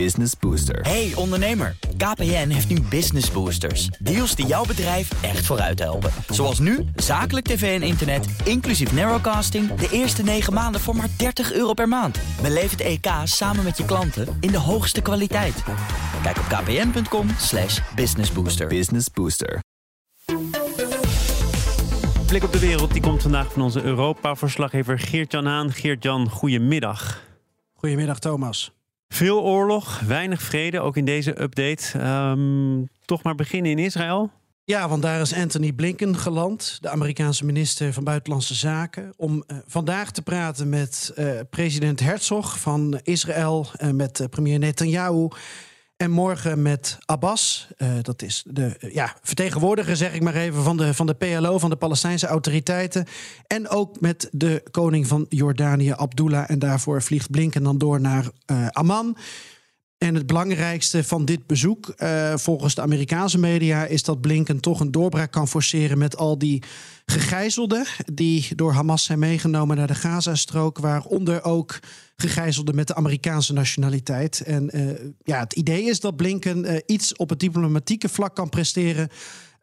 Business Booster. Hey ondernemer, KPN heeft nu Business Boosters. Deals die jouw bedrijf echt vooruit helpen. Zoals nu, zakelijk tv en internet, inclusief narrowcasting... de eerste 9 maanden voor maar 30 euro per maand. Beleef het EK samen met je klanten in de hoogste kwaliteit. Kijk op kpn.com slash businessbooster. Business Booster. Blik op de wereld die komt vandaag van onze Europa-verslaggever Geert-Jan aan. Geert-Jan, goedemiddag. Goedemiddag Thomas. Veel oorlog, weinig vrede, ook in deze update. Ehm, toch maar beginnen in Israël. Ja, want daar is Anthony Blinken geland, de Amerikaanse minister van Buitenlandse Zaken, om uh, vandaag te praten met uh, president Herzog van Israël, uh, met premier Netanyahu en morgen met Abbas, uh, dat is de uh, ja, vertegenwoordiger, zeg ik maar even, van de, van de PLO, van de Palestijnse autoriteiten. En ook met de koning van Jordanië, Abdullah. En daarvoor vliegt Blinken dan door naar uh, Amman. En het belangrijkste van dit bezoek, uh, volgens de Amerikaanse media, is dat Blinken toch een doorbraak kan forceren met al die gegijzelden die door Hamas zijn meegenomen naar de Gazastrook, waaronder ook gegijzelden met de Amerikaanse nationaliteit. En uh, ja, het idee is dat Blinken uh, iets op het diplomatieke vlak kan presteren.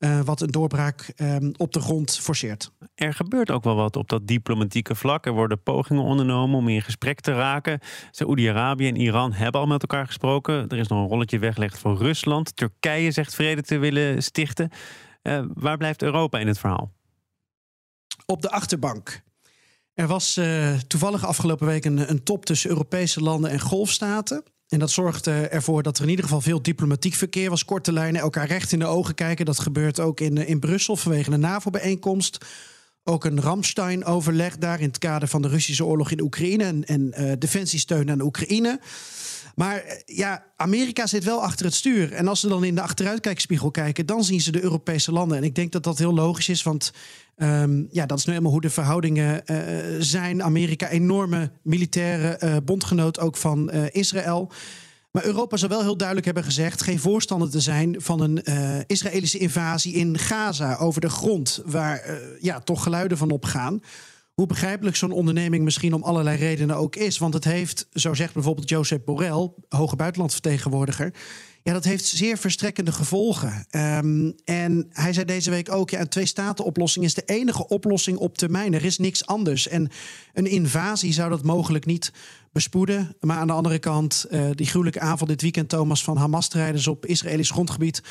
Uh, wat een doorbraak um, op de grond forceert. Er gebeurt ook wel wat op dat diplomatieke vlak. Er worden pogingen ondernomen om in gesprek te raken. Saoedi-Arabië en Iran hebben al met elkaar gesproken. Er is nog een rolletje weggelegd voor Rusland. Turkije zegt vrede te willen stichten. Uh, waar blijft Europa in het verhaal? Op de achterbank. Er was uh, toevallig afgelopen week een, een top tussen Europese landen en golfstaten. En dat zorgde ervoor dat er in ieder geval veel diplomatiek verkeer was. Korte lijnen, elkaar recht in de ogen kijken. Dat gebeurt ook in, in Brussel vanwege de NAVO-bijeenkomst. Ook een Ramstein-overleg daar in het kader van de Russische oorlog in Oekraïne. En, en uh, defensiesteun aan Oekraïne. Maar ja, Amerika zit wel achter het stuur. En als ze dan in de achteruitkijkspiegel kijken, dan zien ze de Europese landen. En ik denk dat dat heel logisch is, want um, ja, dat is nu helemaal hoe de verhoudingen uh, zijn. Amerika, enorme militaire bondgenoot ook van Israël. Maar Europa zou wel heel duidelijk hebben gezegd geen voorstander te zijn van een uh, Israëlische invasie in Gaza over de grond, waar uh, ja, toch geluiden van opgaan. Hoe begrijpelijk zo'n onderneming misschien om allerlei redenen ook is. Want het heeft, zo zegt bijvoorbeeld Josep Borrell, hoge buitenlandvertegenwoordiger. Ja, dat heeft zeer verstrekkende gevolgen. Um, en hij zei deze week ook: ja, een twee-staten-oplossing is de enige oplossing op termijn. Er is niks anders. En een invasie zou dat mogelijk niet bespoeden. Maar aan de andere kant, uh, die gruwelijke avond dit weekend, Thomas, van Hamas-strijders op Israëlisch grondgebied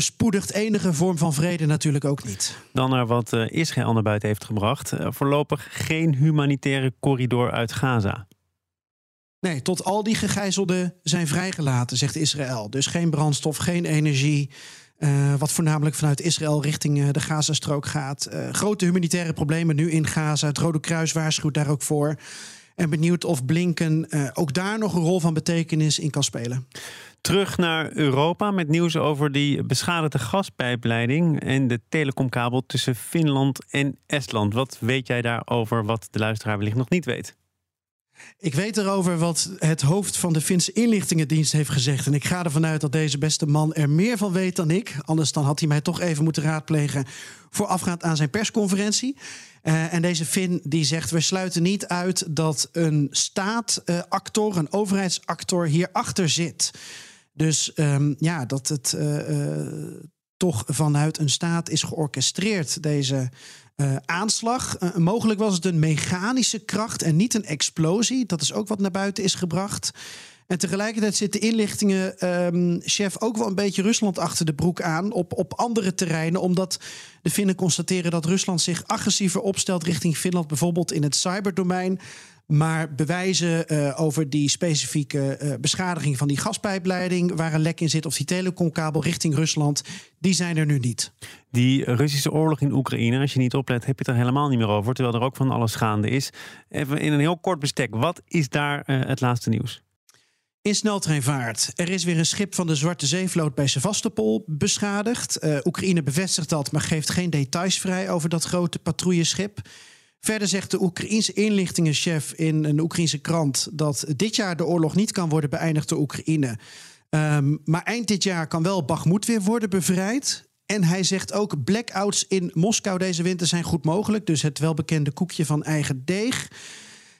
bespoedigt enige vorm van vrede natuurlijk ook niet. Dan naar wat uh, Israël naar buiten heeft gebracht. Uh, voorlopig geen humanitaire corridor uit Gaza. Nee, tot al die gegijzelden zijn vrijgelaten, zegt Israël. Dus geen brandstof, geen energie. Uh, wat voornamelijk vanuit Israël richting uh, de Gazastrook gaat. Uh, grote humanitaire problemen nu in Gaza. Het Rode Kruis waarschuwt daar ook voor. En benieuwd of Blinken ook daar nog een rol van betekenis in kan spelen. Terug naar Europa met nieuws over die beschadigde gaspijpleiding en de telecomkabel tussen Finland en Estland. Wat weet jij daarover wat de luisteraar wellicht nog niet weet? Ik weet erover wat het hoofd van de Finse inlichtingendienst heeft gezegd. En ik ga ervan uit dat deze beste man er meer van weet dan ik. Anders dan had hij mij toch even moeten raadplegen voorafgaand aan zijn persconferentie. Uh, en deze Fin die zegt: we sluiten niet uit dat een staatactor, een overheidsactor hierachter zit. Dus um, ja, dat het uh, toch vanuit een staat is georchestreerd, deze uh, aanslag. Mogelijk was het een mechanische kracht en niet een explosie. Dat is ook wat naar buiten is gebracht. En tegelijkertijd zit de inlichtingenchef um, ook wel een beetje Rusland achter de broek aan op, op andere terreinen. Omdat de Finnen constateren dat Rusland zich agressiever opstelt richting Finland, bijvoorbeeld in het cyberdomein. Maar bewijzen uh, over die specifieke uh, beschadiging van die gaspijpleiding, waar een lek in zit, of die telecomkabel richting Rusland, die zijn er nu niet. Die Russische oorlog in Oekraïne, als je niet oplet, heb je het er helemaal niet meer over. Terwijl er ook van alles gaande is. Even in een heel kort bestek, wat is daar uh, het laatste nieuws? In sneltreinvaart. Er is weer een schip van de Zwarte Zeevloot bij Sevastopol beschadigd. Oekraïne bevestigt dat, maar geeft geen details vrij over dat grote patrouilleschip. Verder zegt de Oekraïense inlichtingenchef in een Oekraïense krant dat dit jaar de oorlog niet kan worden beëindigd door Oekraïne. Um, maar eind dit jaar kan wel Bakhmut weer worden bevrijd. En hij zegt ook blackouts in Moskou deze winter zijn goed mogelijk. Dus het welbekende koekje van eigen deeg.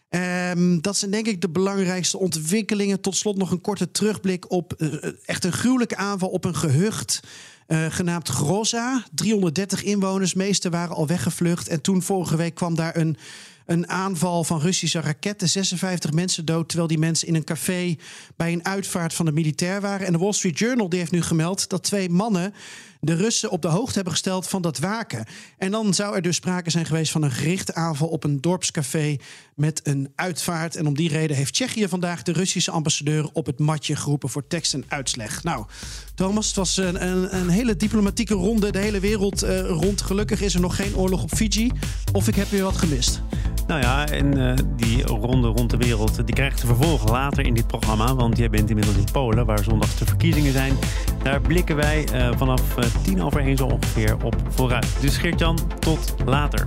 Ehm, dat zijn denk ik de belangrijkste ontwikkelingen. Tot slot nog een korte terugblik op uh, echt een gruwelijke aanval op een gehucht. Uh, genaamd Groza. 330 inwoners, meeste waren al weggevlucht. En toen vorige week kwam daar een een aanval van Russische raketten. 56 mensen dood, terwijl die mensen in een café bij een uitvaart van de militair waren. En de Wall Street Journal die heeft nu gemeld dat twee mannen de Russen op de hoogte hebben gesteld van dat waken. En dan zou er dus sprake zijn geweest van een gerichte aanval op een dorpscafé met een uitvaart. En om die reden heeft Tsjechië vandaag de Russische ambassadeur op het matje geroepen voor tekst en uitleg. Nou, Thomas, het was een, een, een hele diplomatieke ronde, de hele wereld uh, rond. Gelukkig is er nog geen oorlog op Fiji. Of ik heb weer wat gemist. Nou ja, en uh, die ronde rond de wereld, die krijgt ze vervolg later in dit programma. Want jij bent inmiddels in Polen, waar zondag de verkiezingen zijn. Daar blikken wij uh, vanaf tien over één zo ongeveer op vooruit. Dus Geert-Jan, tot later.